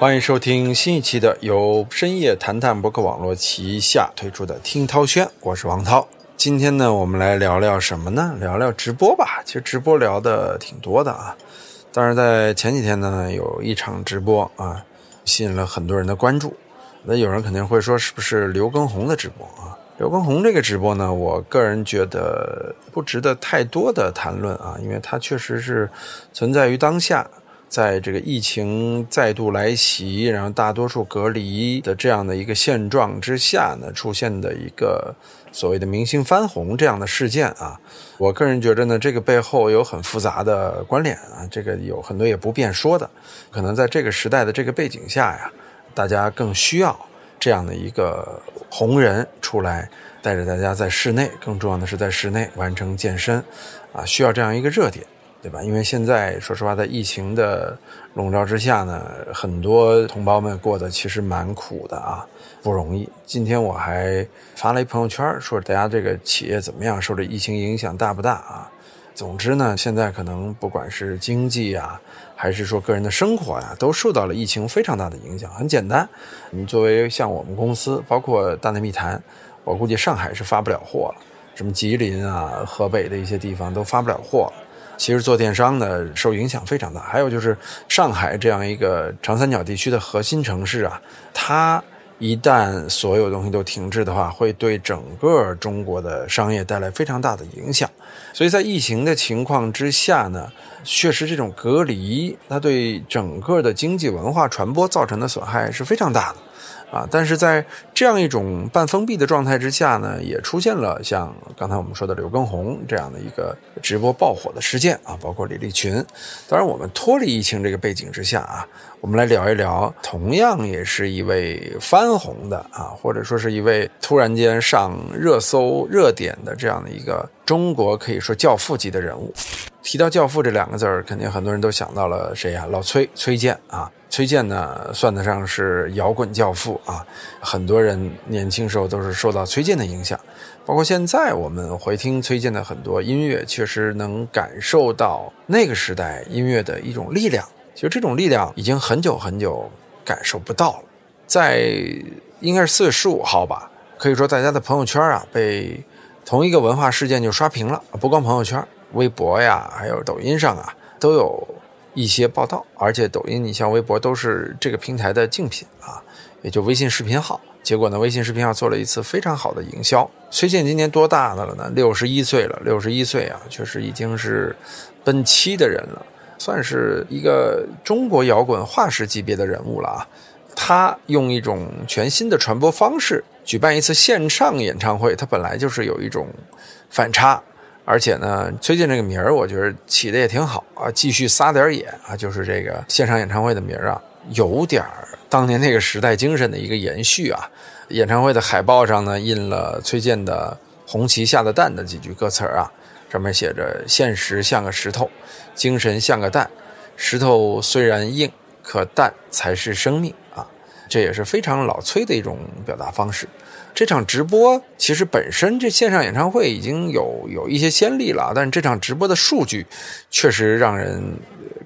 欢迎收听新一期的由深夜谈谈博客网络旗下推出的《听涛轩》，我是王涛。今天呢，我们来聊聊什么呢？聊聊直播吧。其实直播聊的挺多的啊。但是在前几天呢，有一场直播啊，吸引了很多人的关注。那有人肯定会说，是不是刘畊宏的直播啊？刘畊宏这个直播呢，我个人觉得不值得太多的谈论啊，因为它确实是存在于当下。在这个疫情再度来袭，然后大多数隔离的这样的一个现状之下呢，出现的一个所谓的明星翻红这样的事件啊，我个人觉着呢，这个背后有很复杂的关联啊，这个有很多也不便说的，可能在这个时代的这个背景下呀，大家更需要这样的一个红人出来，带着大家在室内，更重要的是在室内完成健身，啊，需要这样一个热点。对吧？因为现在说实话，在疫情的笼罩之下呢，很多同胞们过得其实蛮苦的啊，不容易。今天我还发了一朋友圈，说大家这个企业怎么样，受这疫情影响大不大啊？总之呢，现在可能不管是经济啊，还是说个人的生活呀，都受到了疫情非常大的影响。很简单，你作为像我们公司，包括大内密谈，我估计上海是发不了货了，什么吉林啊、河北的一些地方都发不了货。其实做电商呢，受影响非常大。还有就是上海这样一个长三角地区的核心城市啊，它一旦所有东西都停滞的话，会对整个中国的商业带来非常大的影响。所以在疫情的情况之下呢，确实这种隔离，它对整个的经济文化传播造成的损害是非常大的。啊，但是在这样一种半封闭的状态之下呢，也出现了像刚才我们说的刘畊宏这样的一个直播爆火的事件啊，包括李立群。当然，我们脱离疫情这个背景之下啊，我们来聊一聊，同样也是一位翻红的啊，或者说是一位突然间上热搜热点的这样的一个中国可以说教父级的人物。提到教父这两个字儿，肯定很多人都想到了谁呀？老崔，崔健啊。崔健呢，算得上是摇滚教父啊！很多人年轻时候都是受到崔健的影响，包括现在我们回听崔健的很多音乐，确实能感受到那个时代音乐的一种力量。其实这种力量已经很久很久感受不到了。在应该是四月十五号吧，可以说大家的朋友圈啊，被同一个文化事件就刷屏了。不光朋友圈，微博呀，还有抖音上啊，都有。一些报道，而且抖音、你像微博都是这个平台的竞品啊，也就微信视频号。结果呢，微信视频号做了一次非常好的营销。崔健今年多大的了呢？六十一岁了，六十一岁啊，确实已经是奔七的人了，算是一个中国摇滚化石级别的人物了啊。他用一种全新的传播方式举办一次线上演唱会，他本来就是有一种反差。而且呢，崔健这个名儿，我觉得起的也挺好啊。继续撒点野啊，就是这个线上演唱会的名儿啊，有点儿当年那个时代精神的一个延续啊。演唱会的海报上呢，印了崔健的《红旗下的蛋》的几句歌词啊，上面写着：“现实像个石头，精神像个蛋，石头虽然硬，可蛋才是生命啊。”这也是非常老崔的一种表达方式。这场直播其实本身这线上演唱会已经有有一些先例了，但是这场直播的数据确实让人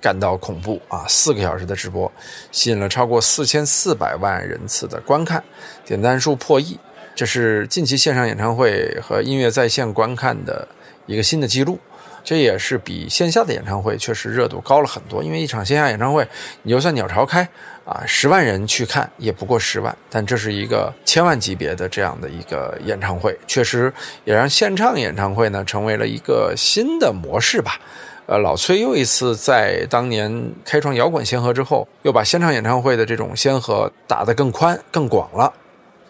感到恐怖啊！四个小时的直播吸引了超过四千四百万人次的观看，点赞数破亿，这是近期线上演唱会和音乐在线观看的一个新的记录。这也是比线下的演唱会确实热度高了很多，因为一场线下演唱会，你就算鸟巢开啊，十万人去看也不过十万，但这是一个千万级别的这样的一个演唱会，确实也让线上演唱会呢成为了一个新的模式吧。呃，老崔又一次在当年开创摇滚先河之后，又把现场演唱会的这种先河打得更宽更广了。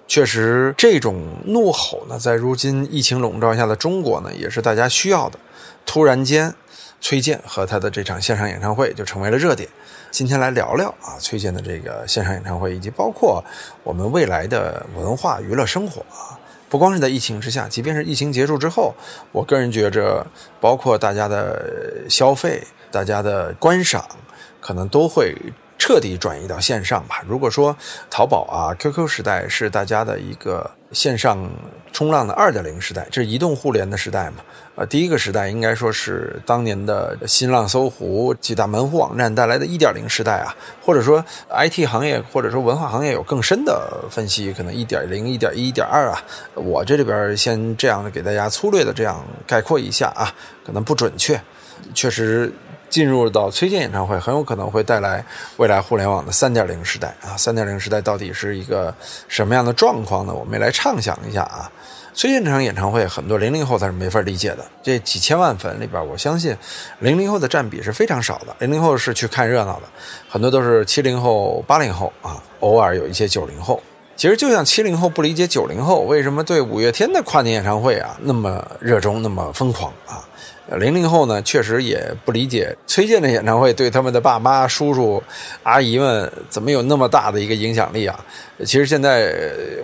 确实，这种怒吼呢，在如今疫情笼罩下的中国呢，也是大家需要的。突然间，崔健和他的这场线上演唱会就成为了热点。今天来聊聊啊，崔健的这个线上演唱会，以及包括我们未来的文化娱乐生活啊。不光是在疫情之下，即便是疫情结束之后，我个人觉着，包括大家的消费、大家的观赏，可能都会彻底转移到线上吧。如果说淘宝啊、QQ 时代是大家的一个线上冲浪的二点零时代，这是移动互联的时代嘛？呃，第一个时代应该说是当年的新浪、搜狐几大门户网站带来的一点零时代啊，或者说 IT 行业或者说文化行业有更深的分析，可能一点零、一点一、一点二啊。我这里边先这样给大家粗略的这样概括一下啊，可能不准确，确实。进入到崔健演唱会，很有可能会带来未来互联网的三点零时代啊！三点零时代到底是一个什么样的状况呢？我们也来畅想一下啊！崔健这场演唱会，很多零零后他是没法理解的。这几千万粉里边，我相信零零后的占比是非常少的。零零后是去看热闹的，很多都是七零后、八零后啊，偶尔有一些九零后。其实就像七零后不理解九零后为什么对五月天的跨年演唱会啊那么热衷、那么疯狂啊。零零后呢，确实也不理解崔健的演唱会对他们的爸妈、叔叔、阿姨们怎么有那么大的一个影响力啊！其实现在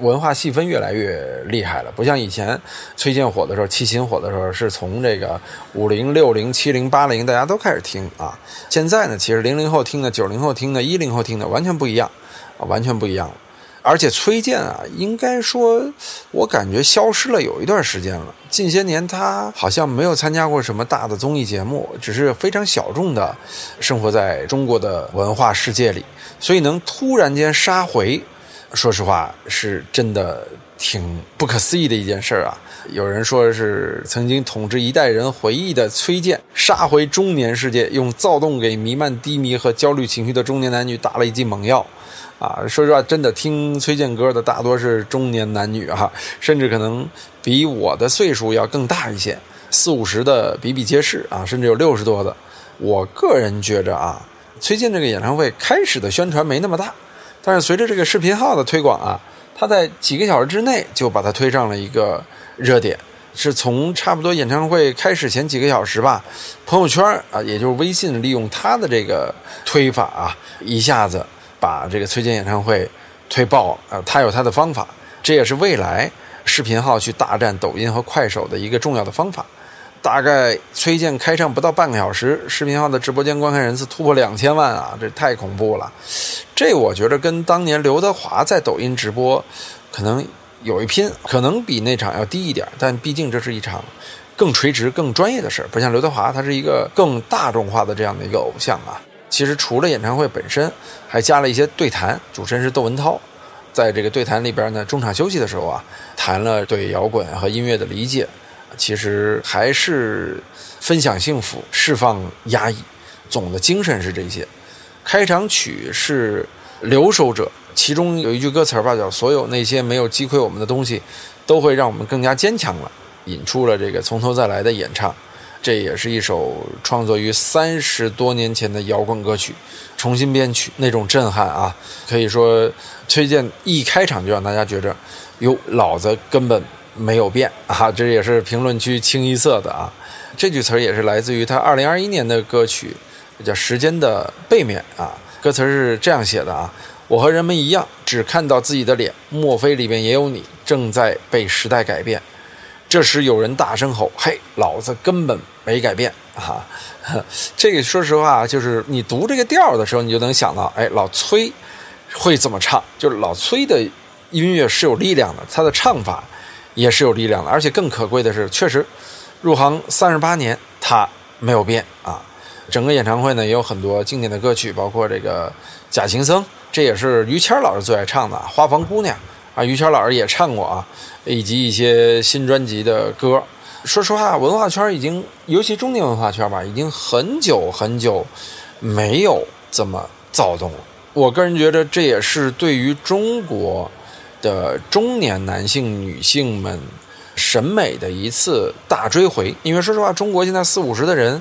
文化细分越来越厉害了，不像以前崔健火的时候、齐秦火的时候，是从这个五零、六零、七零、八零大家都开始听啊。现在呢，其实零零后听的、九零后听的、一零后听的完全不一样，完全不一样了。而且崔健啊，应该说，我感觉消失了有一段时间了。近些年他好像没有参加过什么大的综艺节目，只是非常小众的生活在中国的文化世界里。所以能突然间杀回，说实话是真的挺不可思议的一件事啊。有人说是曾经统治一代人回忆的崔健杀回中年世界，用躁动给弥漫低迷和焦虑情绪的中年男女打了一剂猛药。啊，说实话，真的听崔健歌的大多是中年男女哈，甚至可能比我的岁数要更大一些，四五十的比比皆是啊，甚至有六十多的。我个人觉着啊，崔健这个演唱会开始的宣传没那么大，但是随着这个视频号的推广啊，他在几个小时之内就把它推上了一个热点，是从差不多演唱会开始前几个小时吧，朋友圈啊，也就是微信利用他的这个推法啊，一下子。把这个崔健演唱会推爆啊！他有他的方法，这也是未来视频号去大战抖音和快手的一个重要的方法。大概崔健开唱不到半个小时，视频号的直播间观看人次突破两千万啊！这太恐怖了。这我觉得跟当年刘德华在抖音直播可能有一拼，可能比那场要低一点，但毕竟这是一场更垂直、更专业的事儿，不像刘德华，他是一个更大众化的这样的一个偶像啊。其实除了演唱会本身，还加了一些对谈，主持人是窦文涛，在这个对谈里边呢，中场休息的时候啊，谈了对摇滚和音乐的理解，其实还是分享幸福、释放压抑，总的精神是这些。开场曲是《留守者》，其中有一句歌词吧，叫“所有那些没有击溃我们的东西，都会让我们更加坚强了”，引出了这个从头再来的演唱。这也是一首创作于三十多年前的摇滚歌曲，重新编曲那种震撼啊，可以说崔健一开场就让大家觉着，哟，老子根本没有变啊！这也是评论区清一色的啊。这句词也是来自于他二零二一年的歌曲，叫《时间的背面》啊。歌词是这样写的啊：我和人们一样，只看到自己的脸，莫非里面也有你，正在被时代改变。这时有人大声吼：“嘿，老子根本没改变啊！” 这个说实话，就是你读这个调的时候，你就能想到，哎，老崔会这么唱，就是老崔的音乐是有力量的，他的唱法也是有力量的，而且更可贵的是，确实入行三十八年他没有变啊。整个演唱会呢也有很多经典的歌曲，包括这个《假行僧》，这也是于谦老师最爱唱的《花房姑娘》。啊，于谦老师也唱过啊，以及一些新专辑的歌。说实话，文化圈已经，尤其中年文化圈吧，已经很久很久没有这么躁动了。我个人觉得，这也是对于中国的中年男性、女性们审美的一次大追回。因为说实话，中国现在四五十的人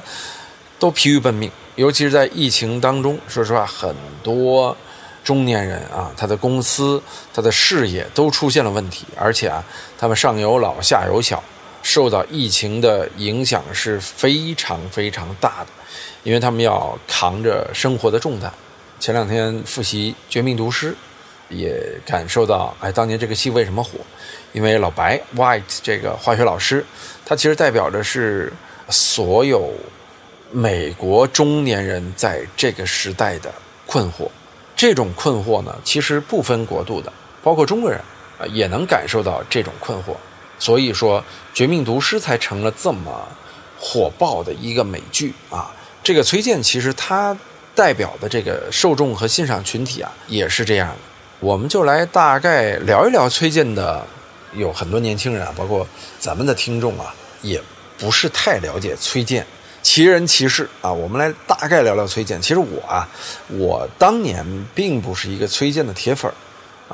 都疲于奔命，尤其是在疫情当中，说实话，很多。中年人啊，他的公司、他的事业都出现了问题，而且啊，他们上有老下有小，受到疫情的影响是非常非常大的，因为他们要扛着生活的重担。前两天复习《绝命毒师》，也感受到，哎，当年这个戏为什么火？因为老白 White 这个化学老师，他其实代表的是所有美国中年人在这个时代的困惑。这种困惑呢，其实不分国度的，包括中国人啊，也能感受到这种困惑。所以说《绝命毒师》才成了这么火爆的一个美剧啊。这个崔健其实他代表的这个受众和欣赏群体啊，也是这样的。我们就来大概聊一聊崔健的，有很多年轻人啊，包括咱们的听众啊，也不是太了解崔健。奇人奇事啊，我们来大概聊聊崔健。其实我啊，我当年并不是一个崔健的铁粉儿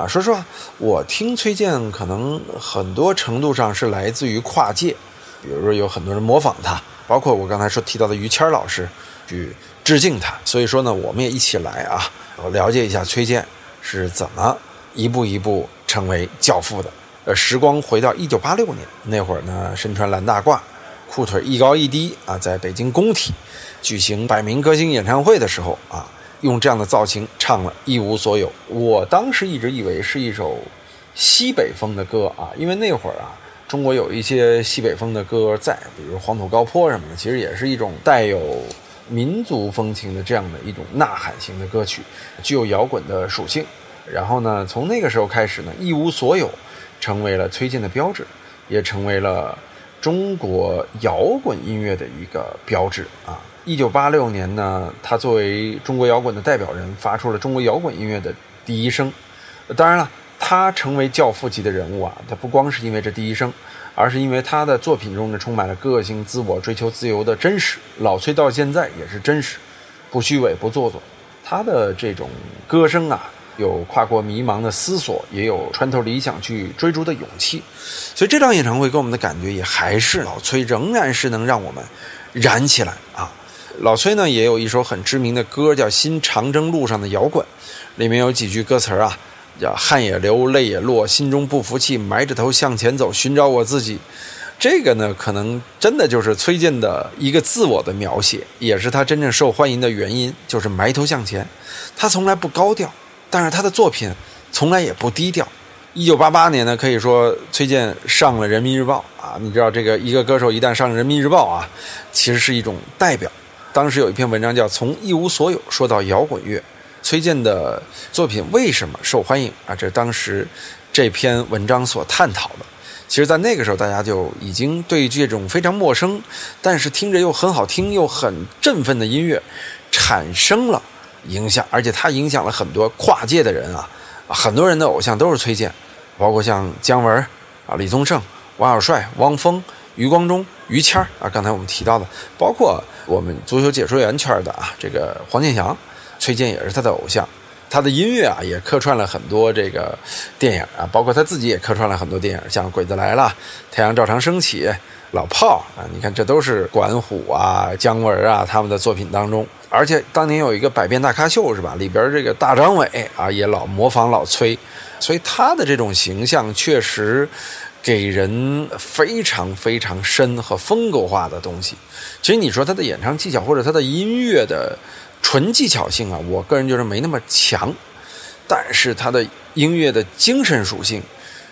啊。说实话，我听崔健可能很多程度上是来自于跨界，比如说有很多人模仿他，包括我刚才说提到的于谦老师去致敬他。所以说呢，我们也一起来啊，了解一下崔健是怎么一步一步成为教父的。呃，时光回到一九八六年那会儿呢，身穿蓝大褂。裤腿一高一低啊，在北京工体举行百名歌星演唱会的时候啊，用这样的造型唱了《一无所有》。我当时一直以为是一首西北风的歌啊，因为那会儿啊，中国有一些西北风的歌在，比如《黄土高坡》什么的，其实也是一种带有民族风情的这样的一种呐喊型的歌曲，具有摇滚的属性。然后呢，从那个时候开始呢，《一无所有》成为了崔健的标志，也成为了。中国摇滚音乐的一个标志啊！一九八六年呢，他作为中国摇滚的代表人，发出了中国摇滚音乐的第一声。当然了，他成为教父级的人物啊，他不光是因为这第一声，而是因为他的作品中呢，充满了个性、自我、追求自由的真实。老崔到现在也是真实，不虚伪，不做作。他的这种歌声啊。有跨过迷茫的思索，也有穿透理想去追逐的勇气，所以这场演唱会给我们的感觉也还是老崔仍然是能让我们燃起来啊！老崔呢也有一首很知名的歌叫《新长征路上的摇滚》，里面有几句歌词啊，叫“汗也流，泪也落，心中不服气，埋着头向前走，寻找我自己”。这个呢，可能真的就是崔健的一个自我的描写，也是他真正受欢迎的原因，就是埋头向前，他从来不高调。但是他的作品从来也不低调。一九八八年呢，可以说崔健上了《人民日报》啊，你知道这个一个歌手一旦上了《人民日报》啊，其实是一种代表。当时有一篇文章叫《从一无所有说到摇滚乐》，崔健的作品为什么受欢迎啊？这当时这篇文章所探讨的。其实，在那个时候，大家就已经对这种非常陌生，但是听着又很好听又很振奋的音乐产生了。影响，而且他影响了很多跨界的人啊，很多人的偶像都是崔健，包括像姜文啊、李宗盛、王小帅、汪峰、余光中、于谦啊，刚才我们提到的，包括我们足球解说员圈的啊，这个黄健翔，崔健也是他的偶像，他的音乐啊也客串了很多这个电影啊，包括他自己也客串了很多电影，像《鬼子来了》《太阳照常升起》。老炮啊，你看这都是管虎啊、姜文啊他们的作品当中，而且当年有一个百变大咖秀是吧？里边这个大张伟啊也老模仿老崔，所以他的这种形象确实给人非常非常深和风格化的东西。其实你说他的演唱技巧或者他的音乐的纯技巧性啊，我个人觉得没那么强，但是他的音乐的精神属性。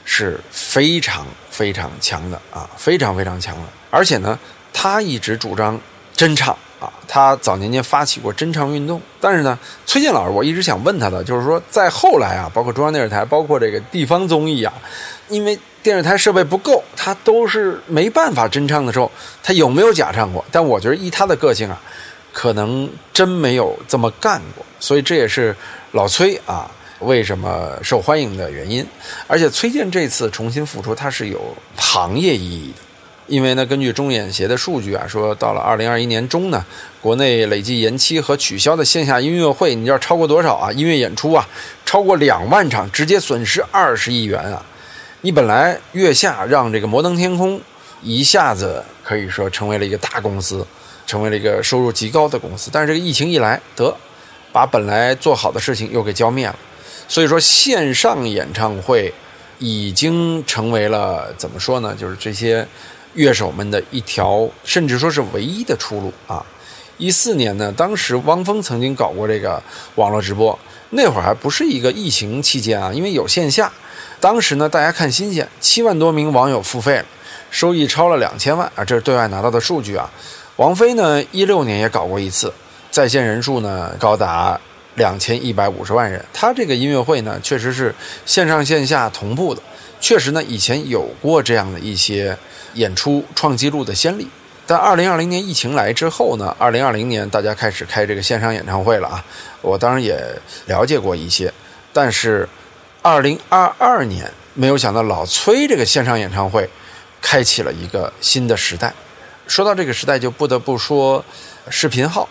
是非常非常强的啊，非常非常强的。而且呢，他一直主张真唱啊，他早年间发起过真唱运动。但是呢，崔健老师，我一直想问他的，就是说，在后来啊，包括中央电视台，包括这个地方综艺啊，因为电视台设备不够，他都是没办法真唱的时候，他有没有假唱过？但我觉得依他的个性啊，可能真没有这么干过。所以这也是老崔啊。为什么受欢迎的原因？而且崔健这次重新复出，他是有行业意义的，因为呢，根据中演协的数据啊，说到了二零二一年中呢，国内累计延期和取消的线下音乐会，你知道超过多少啊？音乐演出啊，超过两万场，直接损失二十亿元啊！你本来月下让这个摩登天空一下子可以说成为了一个大公司，成为了一个收入极高的公司，但是这个疫情一来，得把本来做好的事情又给浇灭了。所以说，线上演唱会已经成为了怎么说呢？就是这些乐手们的一条，甚至说是唯一的出路啊！一四年呢，当时汪峰曾经搞过这个网络直播，那会儿还不是一个疫情期间啊，因为有线下。当时呢，大家看新鲜，七万多名网友付费了，收益超了两千万啊！这是对外拿到的数据啊。王菲呢，一六年也搞过一次，在线人数呢高达。两千一百五十万人，他这个音乐会呢，确实是线上线下同步的，确实呢，以前有过这样的一些演出创纪录的先例。但二零二零年疫情来之后呢，二零二零年大家开始开这个线上演唱会了啊。我当然也了解过一些，但是二零二二年没有想到老崔这个线上演唱会开启了一个新的时代。说到这个时代，就不得不说视频号，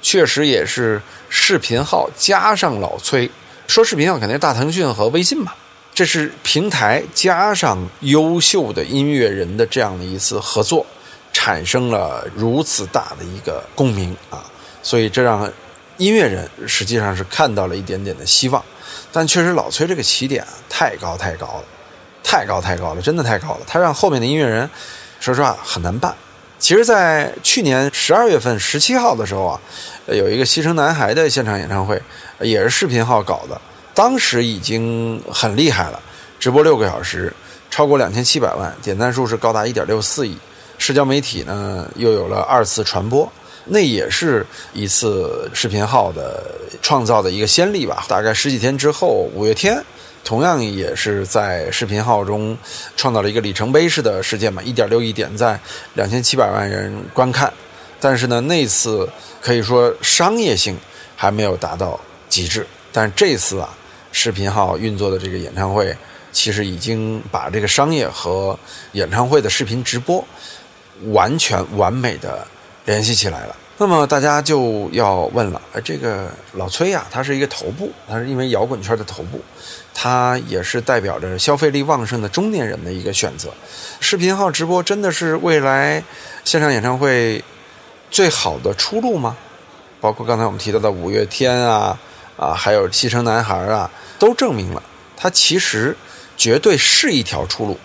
确实也是视频号加上老崔。说视频号肯定是大腾讯和微信嘛，这是平台加上优秀的音乐人的这样的一次合作。产生了如此大的一个共鸣啊，所以这让音乐人实际上是看到了一点点的希望。但确实，老崔这个起点啊，太高太高了，太高太高了，真的太高了。他让后面的音乐人，说实话很难办。其实，在去年十二月份十七号的时候啊，有一个西城男孩的现场演唱会，也是视频号搞的，当时已经很厉害了，直播六个小时，超过两千七百万，点赞数是高达一点六四亿。社交媒体呢又有了二次传播，那也是一次视频号的创造的一个先例吧。大概十几天之后，五月天同样也是在视频号中创造了一个里程碑式的事件嘛，一点六亿点赞，两千七百万人观看。但是呢，那次可以说商业性还没有达到极致，但这次啊，视频号运作的这个演唱会，其实已经把这个商业和演唱会的视频直播。完全完美的联系起来了。那么大家就要问了：，呃，这个老崔呀，他是一个头部，他是因为摇滚圈的头部，他也是代表着消费力旺盛的中年人的一个选择。视频号直播真的是未来线上演唱会最好的出路吗？包括刚才我们提到的五月天啊，啊，还有西城男孩啊，都证明了它其实绝对是一条出路，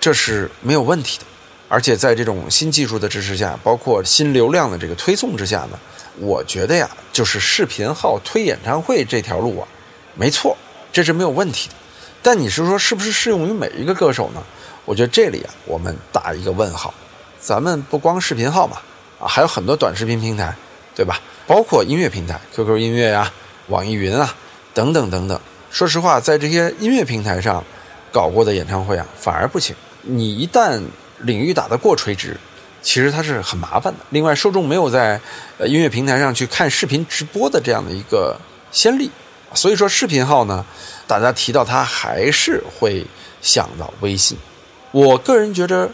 这是没有问题的。而且在这种新技术的支持下，包括新流量的这个推送之下呢，我觉得呀，就是视频号推演唱会这条路啊，没错，这是没有问题的。但你是说是不是适用于每一个歌手呢？我觉得这里啊，我们打一个问号。咱们不光视频号嘛，啊，还有很多短视频平台，对吧？包括音乐平台，QQ 音乐呀、网易云啊，等等等等。说实话，在这些音乐平台上搞过的演唱会啊，反而不行。你一旦领域打得过垂直，其实它是很麻烦的。另外，受众没有在音乐平台上去看视频直播的这样的一个先例，所以说视频号呢，大家提到它还是会想到微信。我个人觉着，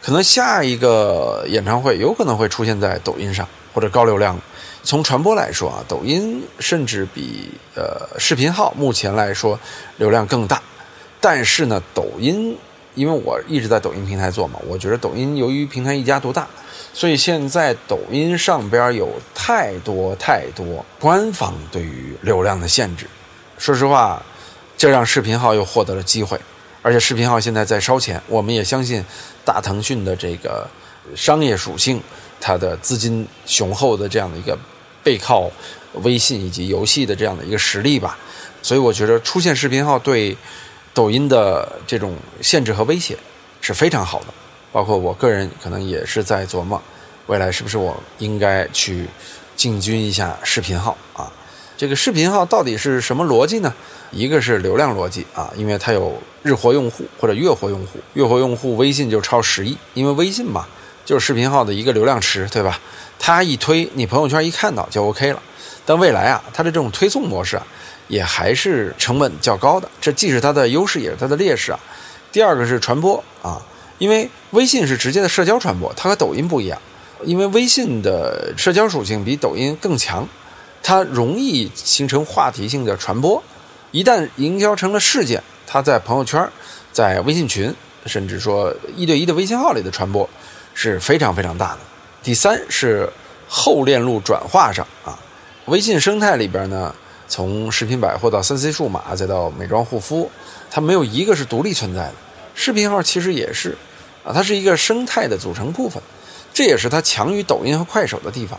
可能下一个演唱会有可能会出现在抖音上或者高流量。从传播来说啊，抖音甚至比呃视频号目前来说流量更大，但是呢，抖音。因为我一直在抖音平台做嘛，我觉得抖音由于平台一家独大，所以现在抖音上边有太多太多官方对于流量的限制。说实话，这让视频号又获得了机会，而且视频号现在在烧钱。我们也相信大腾讯的这个商业属性，它的资金雄厚的这样的一个背靠微信以及游戏的这样的一个实力吧。所以我觉得出现视频号对。抖音的这种限制和威胁是非常好的，包括我个人可能也是在琢磨，未来是不是我应该去进军一下视频号啊？这个视频号到底是什么逻辑呢？一个是流量逻辑啊，因为它有日活用户或者月活用户，月活用户微信就超十亿，因为微信嘛就是视频号的一个流量池，对吧？它一推，你朋友圈一看到就 OK 了。但未来啊，它的这种推送模式啊。也还是成本较高的，这既是它的优势，也是它的劣势啊。第二个是传播啊，因为微信是直接的社交传播，它和抖音不一样，因为微信的社交属性比抖音更强，它容易形成话题性的传播。一旦营销成了事件，它在朋友圈、在微信群，甚至说一对一的微信号里的传播是非常非常大的。第三是后链路转化上啊，微信生态里边呢。从食品百货到三 C 数码，再到美妆护肤，它没有一个是独立存在的。视频号其实也是，啊，它是一个生态的组成部分，这也是它强于抖音和快手的地方。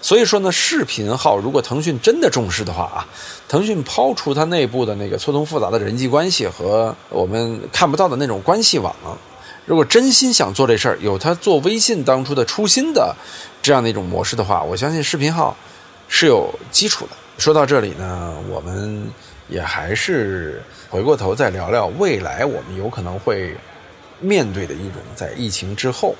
所以说呢，视频号如果腾讯真的重视的话啊，腾讯抛出它内部的那个错综复杂的人际关系和我们看不到的那种关系网，如果真心想做这事儿，有他做微信当初的初心的这样的一种模式的话，我相信视频号是有基础的。说到这里呢，我们也还是回过头再聊聊未来我们有可能会面对的一种在疫情之后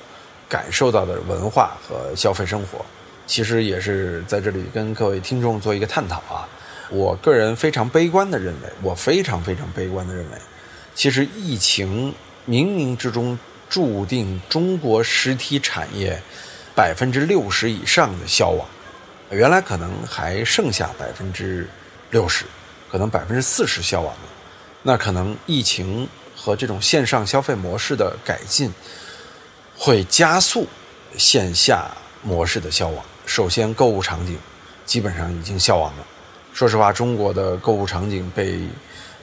感受到的文化和消费生活。其实也是在这里跟各位听众做一个探讨啊。我个人非常悲观的认为，我非常非常悲观的认为，其实疫情冥冥之中注定中国实体产业百分之六十以上的消亡。原来可能还剩下百分之六十，可能百分之四十消亡了。那可能疫情和这种线上消费模式的改进，会加速线下模式的消亡。首先，购物场景基本上已经消亡了。说实话，中国的购物场景被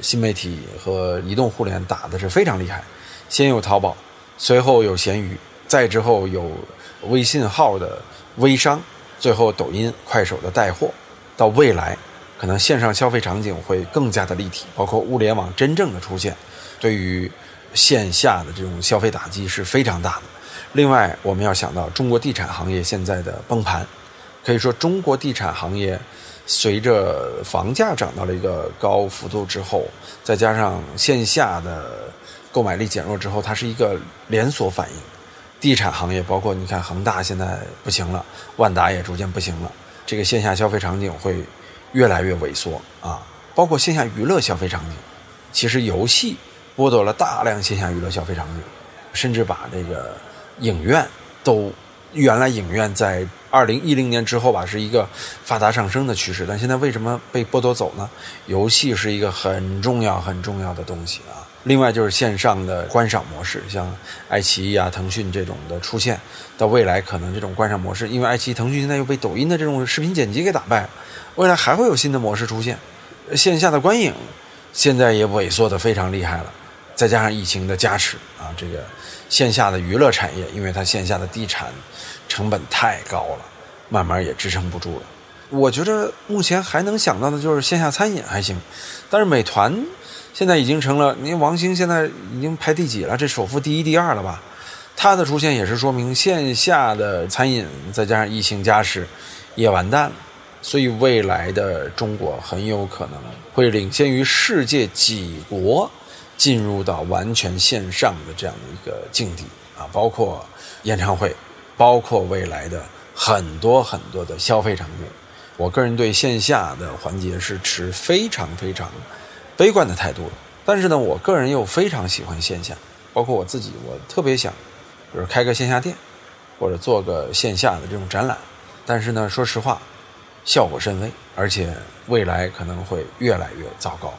新媒体和移动互联打的是非常厉害。先有淘宝，随后有闲鱼，再之后有微信号的微商。最后，抖音、快手的带货，到未来，可能线上消费场景会更加的立体，包括物联网真正的出现，对于线下的这种消费打击是非常大的。另外，我们要想到中国地产行业现在的崩盘，可以说中国地产行业随着房价涨到了一个高幅度之后，再加上线下的购买力减弱之后，它是一个连锁反应。地产行业，包括你看恒大现在不行了，万达也逐渐不行了，这个线下消费场景会越来越萎缩啊。包括线下娱乐消费场景，其实游戏剥夺了大量线下娱乐消费场景，甚至把这个影院都原来影院在二零一零年之后吧是一个发达上升的趋势，但现在为什么被剥夺走呢？游戏是一个很重要很重要的东西啊。另外就是线上的观赏模式，像爱奇艺啊、腾讯这种的出现，到未来可能这种观赏模式，因为爱奇艺、腾讯现在又被抖音的这种视频剪辑给打败了，未来还会有新的模式出现。线下的观影现在也萎缩的非常厉害了，再加上疫情的加持啊，这个线下的娱乐产业，因为它线下的地产成本太高了，慢慢也支撑不住了。我觉得目前还能想到的就是线下餐饮还行，但是美团。现在已经成了，您王兴现在已经排第几了？这首富第一、第二了吧？它的出现也是说明线下的餐饮再加上疫情加持，也完蛋了。所以未来的中国很有可能会领先于世界几国，进入到完全线上的这样的一个境地啊！包括演唱会，包括未来的很多很多的消费场景。我个人对线下的环节是持非常非常。悲观的态度了，但是呢，我个人又非常喜欢线下，包括我自己，我特别想，就是开个线下店，或者做个线下的这种展览。但是呢，说实话，效果甚微，而且未来可能会越来越糟糕。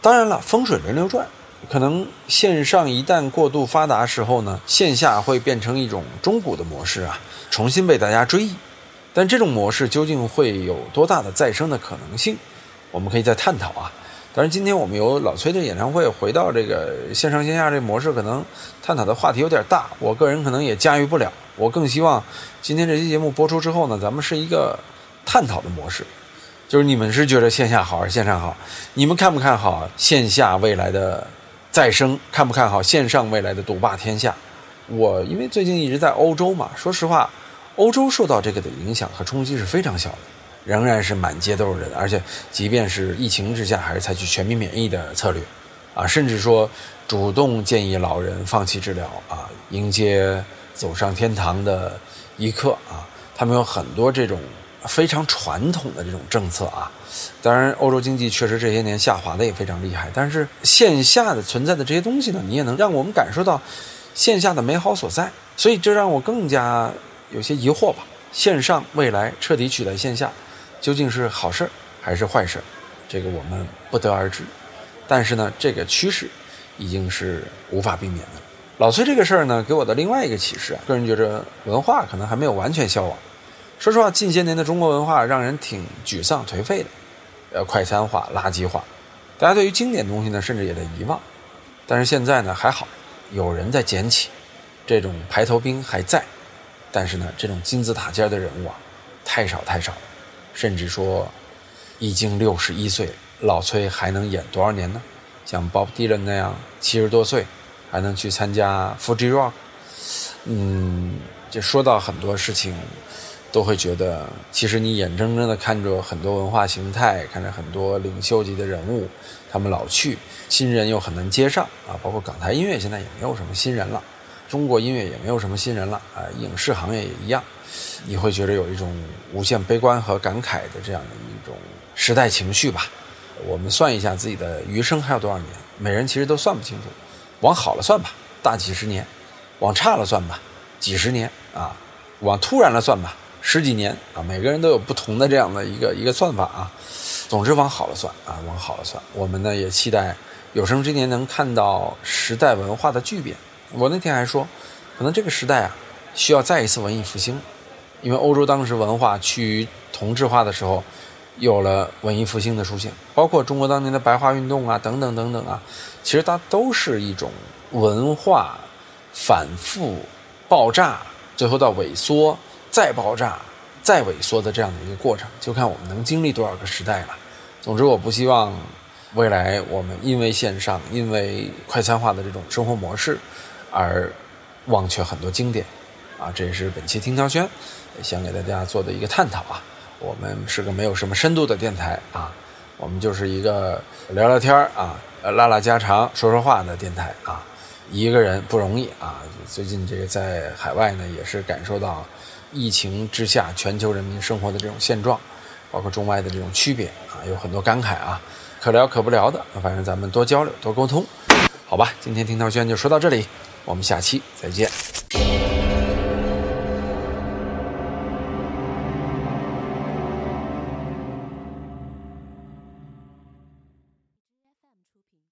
当然了，风水轮流转，可能线上一旦过度发达时候呢，线下会变成一种中古的模式啊，重新被大家追忆。但这种模式究竟会有多大的再生的可能性，我们可以再探讨啊。但是今天我们由老崔的演唱会回到这个线上线下这模式，可能探讨的话题有点大，我个人可能也驾驭不了。我更希望今天这期节目播出之后呢，咱们是一个探讨的模式，就是你们是觉得线下好还是线上好？你们看不看好线下未来的再生？看不看好线上未来的独霸天下？我因为最近一直在欧洲嘛，说实话，欧洲受到这个的影响和冲击是非常小的。仍然是满街都是人，而且即便是疫情之下，还是采取全民免疫的策略，啊，甚至说主动建议老人放弃治疗啊，迎接走上天堂的一刻啊。他们有很多这种非常传统的这种政策啊。当然，欧洲经济确实这些年下滑的也非常厉害，但是线下的存在的这些东西呢，你也能让我们感受到线下的美好所在。所以这让我更加有些疑惑吧：线上未来彻底取代线下。究竟是好事还是坏事这个我们不得而知。但是呢，这个趋势已经是无法避免的。老崔这个事儿呢，给我的另外一个启示啊，个人觉着文化可能还没有完全消亡。说实话，近些年的中国文化让人挺沮丧颓废的，呃，快餐化、垃圾化，大家对于经典东西呢，甚至也在遗忘。但是现在呢，还好，有人在捡起，这种排头兵还在。但是呢，这种金字塔尖的人物啊，太少太少了。甚至说，已经六十一岁，老崔还能演多少年呢？像 Bob Dylan 那样七十多岁，还能去参加 Fuji Rock。嗯，就说到很多事情，都会觉得，其实你眼睁睁的看着很多文化形态，看着很多领袖级的人物，他们老去，新人又很难接上啊。包括港台音乐现在也没有什么新人了，中国音乐也没有什么新人了啊，影视行业也一样，你会觉得有一种无限悲观和感慨的这样的一种时代情绪吧。我们算一下自己的余生还有多少年，每人其实都算不清楚，往好了算吧，大几十年；往差了算吧，几十年啊；往突然了算吧。十几年啊，每个人都有不同的这样的一个一个算法啊。总之往好了算啊，往好了算。我们呢也期待有生之年能看到时代文化的巨变。我那天还说，可能这个时代啊需要再一次文艺复兴，因为欧洲当时文化趋于同质化的时候，有了文艺复兴的出现，包括中国当年的白话运动啊等等等等啊，其实它都是一种文化反复爆炸，最后到萎缩。再爆炸，再萎缩的这样的一个过程，就看我们能经历多少个时代了。总之，我不希望未来我们因为线上、因为快餐化的这种生活模式而忘却很多经典。啊，这也是本期听涛轩想给大家做的一个探讨啊。我们是个没有什么深度的电台啊，我们就是一个聊聊天啊、拉拉家常、说说话的电台啊。一个人不容易啊，最近这个在海外呢，也是感受到。疫情之下，全球人民生活的这种现状，包括中外的这种区别啊，有很多感慨啊，可聊可不聊的，反正咱们多交流多沟通，好吧？今天听涛轩就说到这里，我们下期再见。